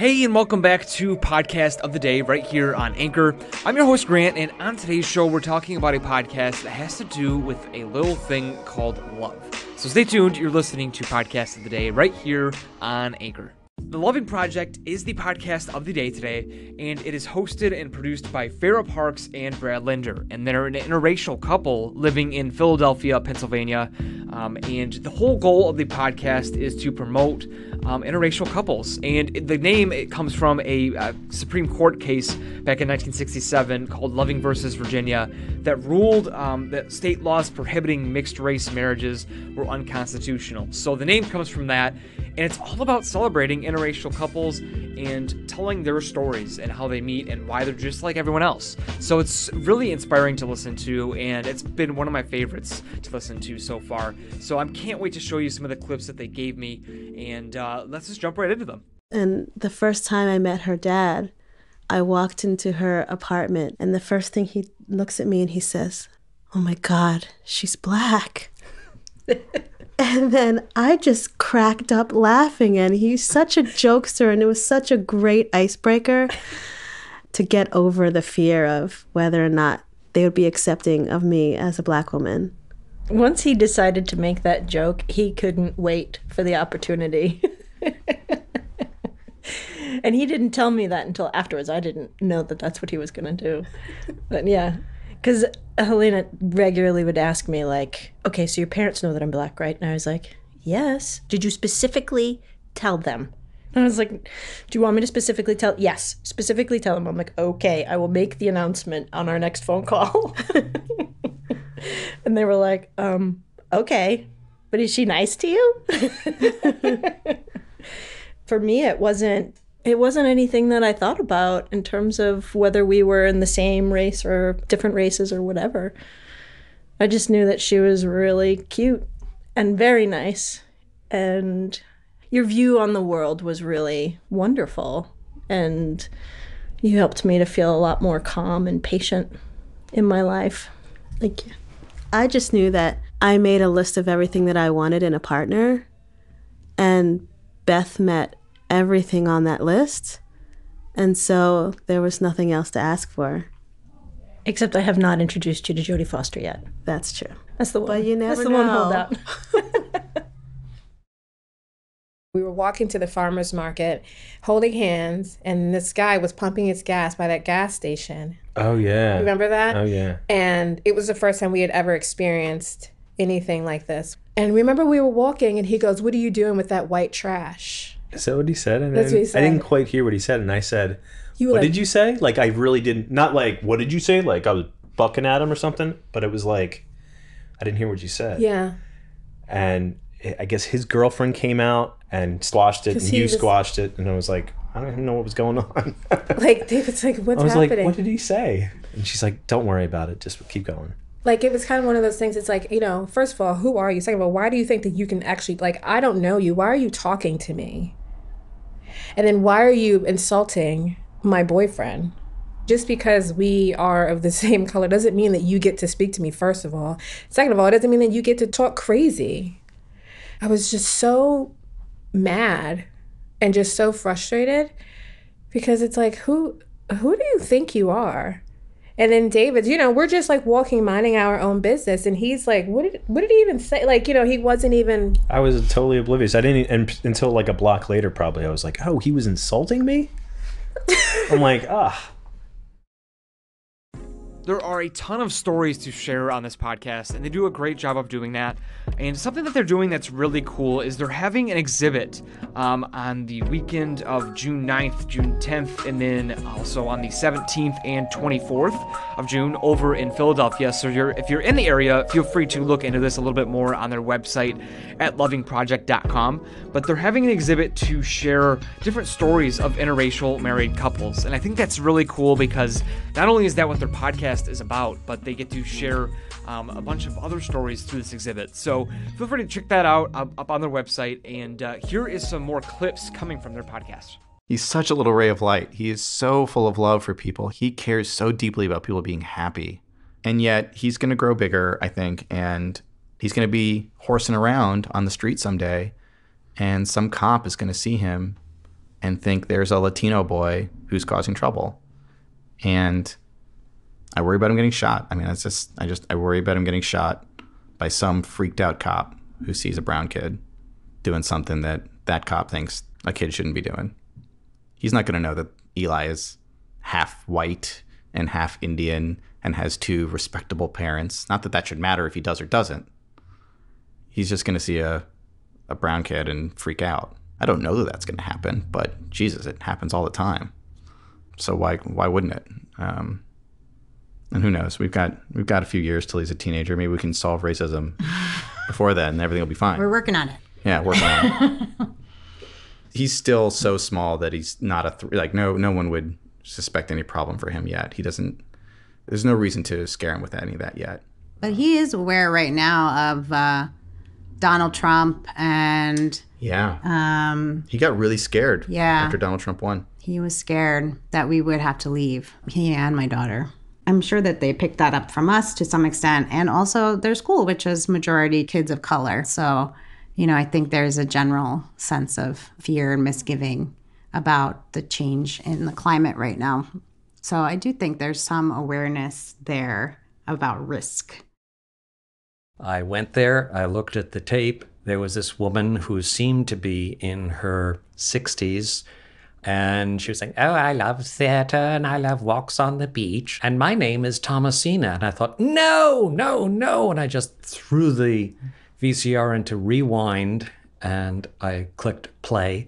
Hey, and welcome back to Podcast of the Day right here on Anchor. I'm your host, Grant, and on today's show, we're talking about a podcast that has to do with a little thing called love. So stay tuned. You're listening to Podcast of the Day right here on Anchor. The Loving Project is the podcast of the day today, and it is hosted and produced by Farah Parks and Brad Linder. And they're an interracial couple living in Philadelphia, Pennsylvania. Um, and the whole goal of the podcast is to promote um, interracial couples. And the name it comes from a uh, Supreme Court case back in 1967 called Loving versus Virginia that ruled um, that state laws prohibiting mixed race marriages were unconstitutional. So the name comes from that, and it's all about celebrating interracial couples and telling their stories and how they meet and why they're just like everyone else. So it's really inspiring to listen to, and it's been one of my favorites to listen to so far. So I can't wait to show you some of the clips that they gave me, and uh, Uh, let's just jump right into them. And the first time I met her dad, I walked into her apartment, and the first thing he looks at me and he says, Oh my God, she's black. and then I just cracked up laughing, and he's such a jokester, and it was such a great icebreaker to get over the fear of whether or not they would be accepting of me as a black woman. Once he decided to make that joke, he couldn't wait for the opportunity. and he didn't tell me that until afterwards. I didn't know that that's what he was going to do. But yeah, because Helena regularly would ask me, like, okay, so your parents know that I'm black, right? And I was like, yes. Did you specifically tell them? And I was like, do you want me to specifically tell? Yes, specifically tell them. I'm like, okay, I will make the announcement on our next phone call. and they were like, um, okay, but is she nice to you? For me, it wasn't it wasn't anything that I thought about in terms of whether we were in the same race or different races or whatever. I just knew that she was really cute and very nice. And your view on the world was really wonderful. And you helped me to feel a lot more calm and patient in my life. Thank you. I just knew that I made a list of everything that I wanted in a partner. And Beth met everything on that list. And so there was nothing else to ask for. Except I have not introduced you to Jodie Foster yet. That's true. That's the one. But you never That's the know. one holdout. We were walking to the farmer's market holding hands, and this guy was pumping his gas by that gas station. Oh yeah. Remember that? Oh yeah. And it was the first time we had ever experienced anything like this. And remember, we were walking, and he goes, What are you doing with that white trash? Is that what he said? And That's I, what he said. I didn't quite hear what he said, and I said, You "What like, did you say?" Like I really didn't. Not like what did you say? Like I was bucking at him or something. But it was like I didn't hear what you said. Yeah. And I guess his girlfriend came out and squashed it, and you was- squashed it, and I was like, I don't even know what was going on. Like, David's like, What's I was happening? like, what did he say? And she's like, Don't worry about it. Just keep going. like it was kind of one of those things it's like you know first of all who are you second of all why do you think that you can actually like i don't know you why are you talking to me and then why are you insulting my boyfriend? Just because we are of the same color doesn't mean that you get to speak to me first of all. Second of all it doesn't mean that you get to talk crazy. I was just so mad and just so frustrated because it's like who who do you think you are and then David, you know, we're just like walking, minding our own business, and he's like, "What did what did he even say?" Like, you know, he wasn't even. I was totally oblivious. I didn't and until like a block later, probably. I was like, "Oh, he was insulting me." I'm like, ah. There are a ton of stories to share on this podcast, and they do a great job of doing that. And something that they're doing that's really cool is they're having an exhibit um, on the weekend of June 9th, June 10th, and then also on the 17th and 24th of June over in Philadelphia. So you're, if you're in the area, feel free to look into this a little bit more on their website at lovingproject.com. But they're having an exhibit to share different stories of interracial married couples. And I think that's really cool because not only is that what their podcast is about, but they get to share um, a bunch of other stories through this exhibit. So feel free to check that out up, up on their website. And uh, here is some more clips coming from their podcast. He's such a little ray of light. He is so full of love for people. He cares so deeply about people being happy. And yet he's going to grow bigger, I think, and he's going to be horsing around on the street someday. And some cop is going to see him and think there's a Latino boy who's causing trouble. And I worry about him getting shot. I mean, that's just, I just, I worry about him getting shot by some freaked out cop who sees a brown kid doing something that that cop thinks a kid shouldn't be doing. He's not going to know that Eli is half white and half Indian and has two respectable parents. Not that that should matter if he does or doesn't. He's just going to see a, a brown kid and freak out. I don't know that that's going to happen, but Jesus, it happens all the time. So why why wouldn't it? Um, and who knows? We've got we've got a few years till he's a teenager. Maybe we can solve racism before then, and everything will be fine. We're working on it. Yeah, working on it. he's still so small that he's not a th- like no no one would suspect any problem for him yet. He doesn't. There's no reason to scare him with any of that yet. But he is aware right now of uh, Donald Trump, and Yeah, um, he got really scared. Yeah. after Donald Trump won. he was scared that we would have to leave. He and my daughter. I'm sure that they picked that up from us to some extent, and also their school, which is majority kids of color. So, you know, I think there's a general sense of fear and misgiving about the change in the climate right now. So, I do think there's some awareness there about risk. I went there, I looked at the tape. There was this woman who seemed to be in her 60s. And she was saying, Oh, I love theater and I love walks on the beach. And my name is Thomasina. And I thought, No, no, no. And I just threw the VCR into rewind and I clicked play.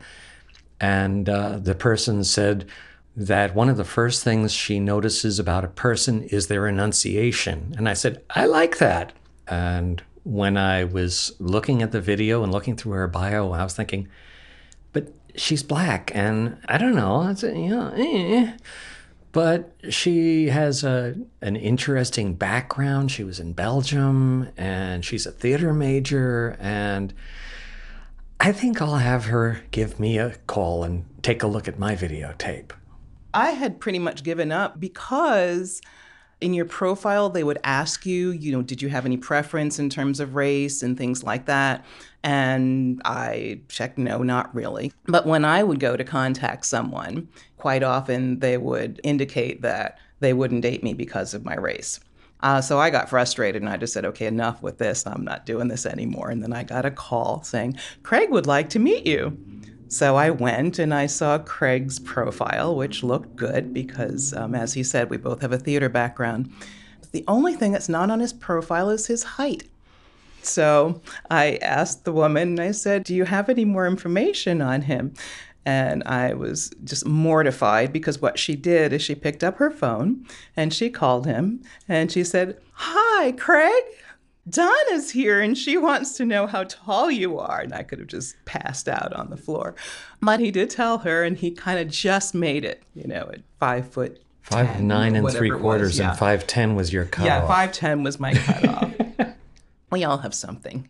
And uh, the person said that one of the first things she notices about a person is their enunciation. And I said, I like that. And when I was looking at the video and looking through her bio, I was thinking, she's black and I don't know, it's, you know, eh. but she has a an interesting background. She was in Belgium and she's a theater major and I think I'll have her give me a call and take a look at my videotape. I had pretty much given up because in your profile they would ask you, you know, did you have any preference in terms of race and things like that? And I checked no, not really. But when I would go to contact someone, quite often they would indicate that they wouldn't date me because of my race. Uh, so I got frustrated and I just said, okay, enough with this. I'm not doing this anymore. And then I got a call saying, Craig would like to meet you. So I went and I saw Craig's profile, which looked good because, um, as he said, we both have a theater background. The only thing that's not on his profile is his height. So I asked the woman, and I said, Do you have any more information on him? And I was just mortified because what she did is she picked up her phone and she called him and she said, Hi, Craig. Donna's here and she wants to know how tall you are. And I could have just passed out on the floor. But he did tell her and he kind of just made it, you know, at five foot. Five nine and three quarters yeah. and five ten was your cutoff. Yeah, five ten was my cutoff. we all have something.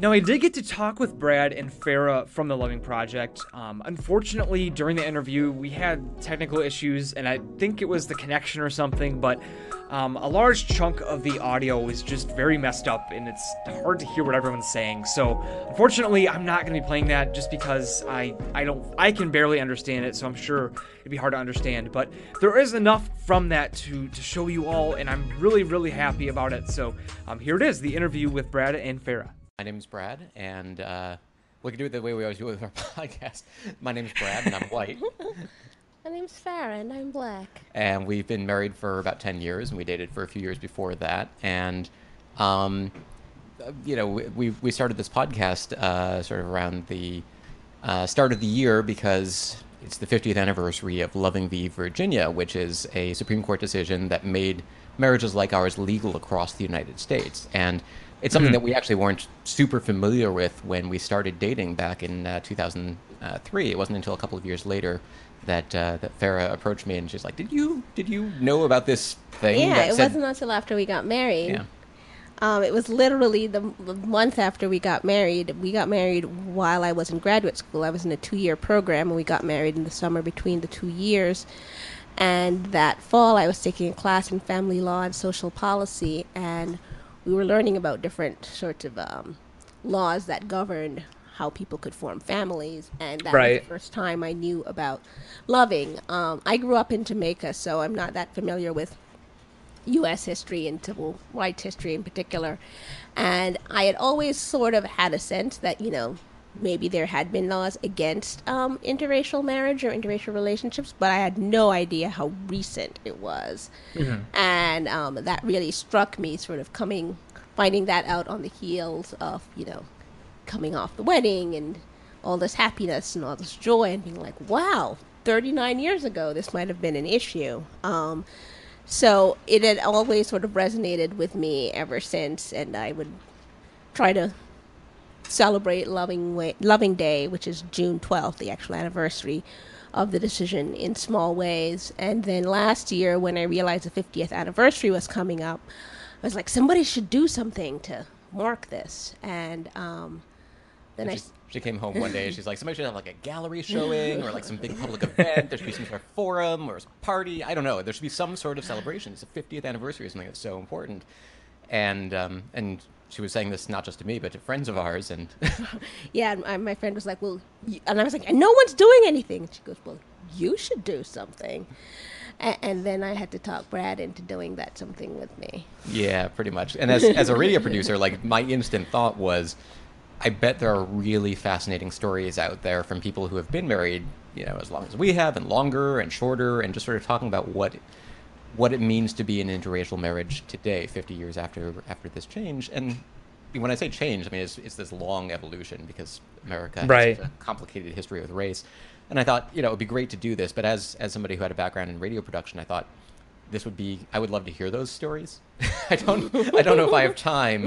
Now, I did get to talk with Brad and Farah from the Loving Project. Um, unfortunately, during the interview, we had technical issues, and I think it was the connection or something, but um, a large chunk of the audio was just very messed up, and it's hard to hear what everyone's saying. So, unfortunately, I'm not going to be playing that just because I, I don't I can barely understand it, so I'm sure it'd be hard to understand. But there is enough from that to to show you all, and I'm really really happy about it. So, um, here it is, the interview with Brad and Farah. My name's Brad, and uh, we can do it the way we always do it with our podcast. My name's Brad, and I'm white. My name's Farah and I'm black. and we've been married for about 10 years, and we dated for a few years before that. And, um, you know, we, we, we started this podcast uh, sort of around the uh, start of the year because it's the 50th anniversary of Loving v. Virginia, which is a Supreme Court decision that made marriages like ours legal across the United States. And it's something that we actually weren't super familiar with when we started dating back in uh, 2003. It wasn't until a couple of years later that uh, that Farah approached me and she's like, "Did you did you know about this thing?" Yeah, that it said-" wasn't until after we got married. Yeah. Um, it was literally the month after we got married. We got married while I was in graduate school. I was in a two year program, and we got married in the summer between the two years. And that fall, I was taking a class in family law and social policy, and we were learning about different sorts of um, laws that governed how people could form families, and that was the first time I knew about loving. Um, I grew up in Jamaica, so I'm not that familiar with U.S. history and civil rights history in particular. And I had always sort of had a sense that, you know, maybe there had been laws against um, interracial marriage or interracial relationships, but I had no idea how recent it was. And um, that really struck me, sort of coming, finding that out on the heels of, you know, coming off the wedding and all this happiness and all this joy and being like, wow, 39 years ago, this might have been an issue. Um, so it had always sort of resonated with me ever since, and I would try to celebrate Loving Way, Loving Day, which is June 12th, the actual anniversary of the decision, in small ways. And then last year, when I realized the 50th anniversary was coming up, I was like, somebody should do something to mark this. And um, then I. She, she came home one day and she's like, somebody should have like a gallery showing or like some big public event. There should be some sort of forum or a party. I don't know. There should be some sort of celebration. It's the 50th anniversary of something that's so important. And um, and she was saying this not just to me, but to friends of ours. And yeah, and my- my friend was like, "Well," and I was like, and "No one's doing anything." And she goes, "Well, you should do something." And, and then I had to talk Brad into doing that something with me. Yeah, pretty much. And as as a radio producer, like my instant thought was, I bet there are really fascinating stories out there from people who have been married, you know, as long as we have, and longer and shorter, and just sort of talking about what what it means to be in an interracial marriage today, 50 years after after this change. And when I say change, I mean it's, it's this long evolution because America Right. has a complicated history with race. And I thought, you know, it would be great to do this, but as as somebody who had a background in radio production, I thought this would be I would love to hear those stories. I don't I don't know if I have time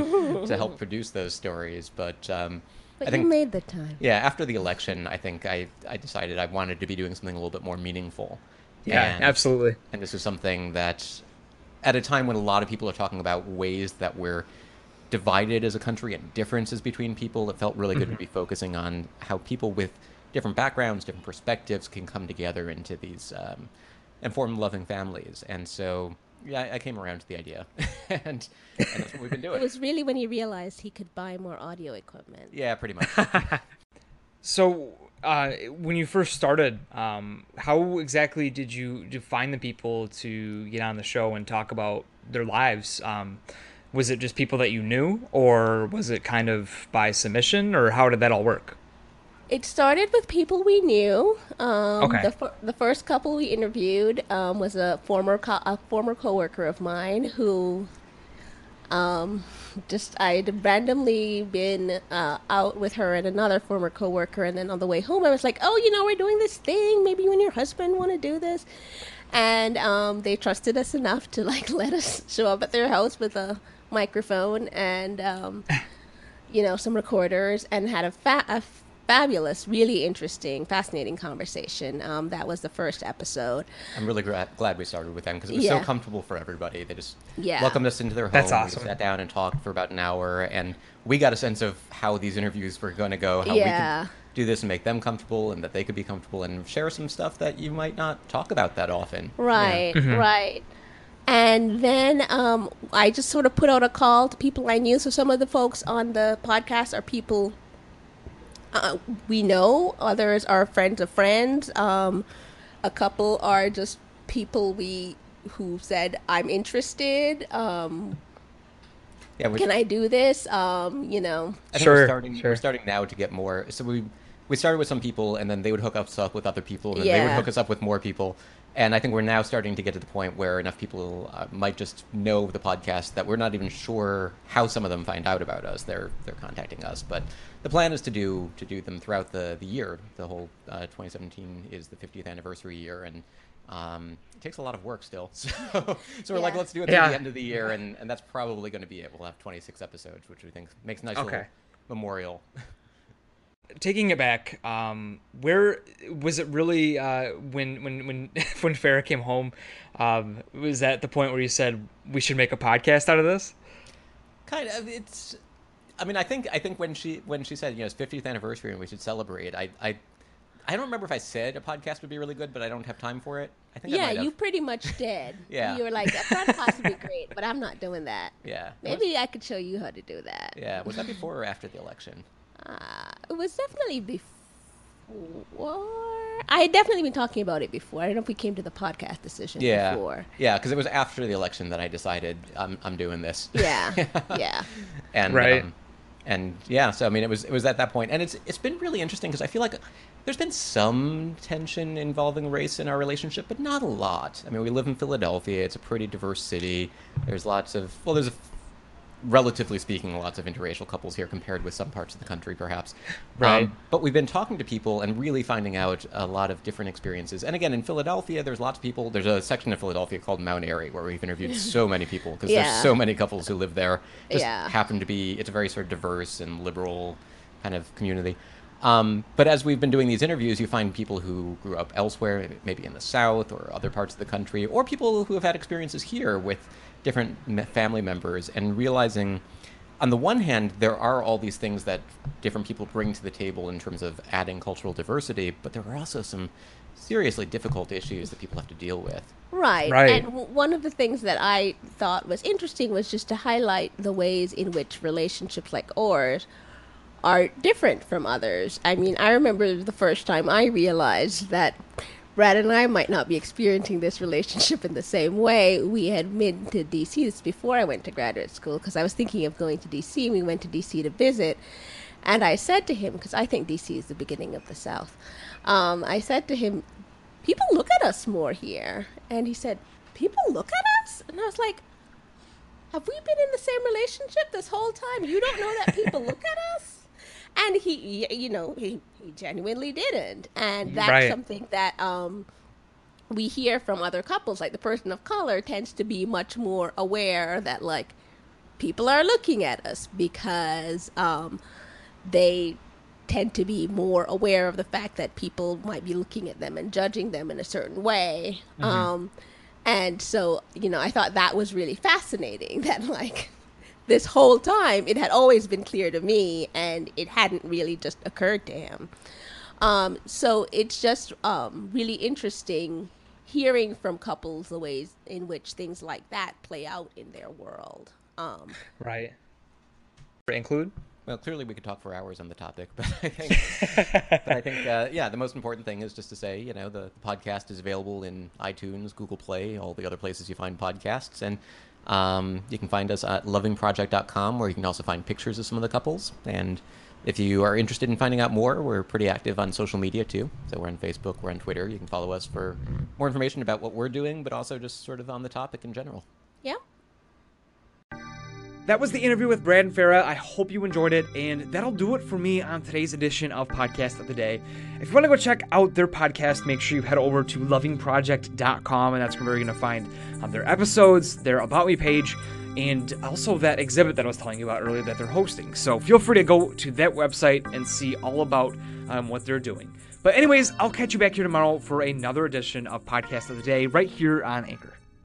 to help produce those stories, but um, But I think you made the time. yeah, after the election, I think I, I decided I wanted to be doing something a little bit more meaningful. Yeah, And- absolutely. And this is something that, at a time when a lot of people are talking about ways that we're divided as a country and differences between people, it felt really good to be focusing on how people with different backgrounds, different perspectives can come together into these um, and form loving families. And so, yeah, I- I came around to the idea, and, and that's what we've been doing. It was really when he realized he could buy more audio equipment. Yeah, pretty much. So, uh, when you first started, um, how exactly did you did you find the people to get on the show and talk about their lives? Um, was it just people that you knew, or was it kind of by submission, or how did that all work? It started with people we knew. Um, Okay. The, the first couple we interviewed um, was a former co- a former coworker of mine who, um, just I'd randomly been uh, out with her and another former coworker, and then on the way home I was like, "Oh, you know, we're doing this thing. Maybe you and your husband want to do this." And um, they trusted us enough to like let us show up at their house with a microphone and um, you know, some recorders and had a, fa- a fabulous, really interesting, fascinating conversation. Um, that was the first episode. I'm really gra- glad we started with them because it was so comfortable for everybody. They just Yeah. welcomed us into their home. That's We awesome. sat down and talked for about an hour, and we got a sense of how these interviews were going to go, how Yeah. we could do this and make them comfortable, and that they could be comfortable and share some stuff that you might not talk about that often. Yeah. Right, right. And then um, I just sort of put out a call to people I knew. So some of the folks on the podcast are people uh, we know, others are friends of friends. Um, a couple are just people we who said, I'm interested. Um, Yeah, can I do this? Um, you know. I think Sure, we're starting. sure. We're starting now to get more. So we we started with some people, and then they would hook us up with other people, and then they would hook us up with more people. And I think we're now starting to get to the point where enough people uh, might just know the podcast that we're not even sure how some of them find out about us. They're they're contacting us, but the plan is to do to do them throughout the the year. The whole uh, 2017 is the 50th anniversary year, and um, it takes a lot of work still. So, so we're like, let's do it at Yeah. the end of the year, and, and that's probably going to be it. We'll have 26 episodes, which we think makes a nice little memorial. taking it back, um, where was it really uh, when when when when Farah came home? Um, was that the point where you said we should make a podcast out of this? Kind of. It's. I mean, I think I think when she when she said you know it's 50th anniversary and we should celebrate, I I I don't remember if I said a podcast would be really good, but I don't have time for it. I think Yeah, might have. you pretty much did. Yeah. You were like, that podcast would be great, but I'm not doing that. Yeah. Maybe I could show you how to do that. Yeah. Was that before or after the election? Uh, it was definitely before. I had definitely been talking about it before. I don't know if we came to the podcast decision Yeah, before. yeah, because it was after the election that I decided I'm I'm doing this. Yeah, yeah. and Right. um, and yeah, so I mean, it was it was at that point, and it's it's been really interesting because I feel like there's been some tension involving race in our relationship, but not a lot. I mean, we live in Philadelphia; it's a pretty diverse city. There's lots of well, there's a, relatively speaking, lots of interracial couples here compared with some parts of the country, perhaps. Right. Um, but we've been talking to people and really finding out a lot of different experiences. And again, in Philadelphia, there's lots of people. There's a section of Philadelphia called Mount Airy where we've interviewed so many people because Yeah. there's so many couples who live there. Just Yeah. happen to be. It's a very sort of diverse and liberal kind of community. Um, but as we've been doing these interviews, you find people who grew up elsewhere, maybe in the South or other parts of the country, or people who have had experiences here with different family members, and realizing, on the one hand, there are all these things that different people bring to the table in terms of adding cultural diversity, but there are also some seriously difficult issues that people have to deal with. Right. Right. And w- one of the things that I thought was interesting was just to highlight the ways in which relationships like ours are different from others. I mean, I remember the first time I realized that Brad and I might not be experiencing this relationship in the same way. We had been to DC this before I went to graduate school because I was thinking of going to DC. We went to DC to visit. And I said to him, because I think DC is the beginning of the South, um, I said to him, people look at us more here. And he said, people look at us? And I was like, have we been in the same relationship this whole time? You don't know that people look at us? And he, you know, he, he genuinely didn't. And that's Right. something that um, we hear from other couples. Like the person of color tends to be much more aware that, like, people are looking at us because um, they tend to be more aware of the fact that people might be looking at them and judging them in a certain way. Um, and so, you know, I thought that was really fascinating that, like, this whole time it had always been clear to me and it hadn't really just occurred to him. Um, so it's just um, really interesting hearing from couples the ways in which things like that play out in their world. Um, Right. Include? Well, clearly we could talk for hours on the topic, but I think, but I think, uh, yeah, the most important thing is just to say, you know, the, the podcast is available in iTunes, Google Play, all the other places you find podcasts, and um, you can find us at lovingproject.com, where you can also find pictures of some of the couples. And if you are interested in finding out more, we're pretty active on social media too. So we're on Facebook, we're on Twitter. You can follow us for more information about what we're doing, but also just sort of on the topic in general. yeah. That was the interview with Brad Farah. I hope you enjoyed it, and that'll do it for me on today's edition of Podcast of the Day. If you want to go check out their podcast, make sure you head over to lovingproject.com, and that's where you're going to find um, their episodes, their About Me page, and also that exhibit that I was telling you about earlier that they're hosting. So feel free to go to that website and see all about um, what they're doing. But, anyways, I'll catch you back here tomorrow for another edition of Podcast of the Day right here on Anchor.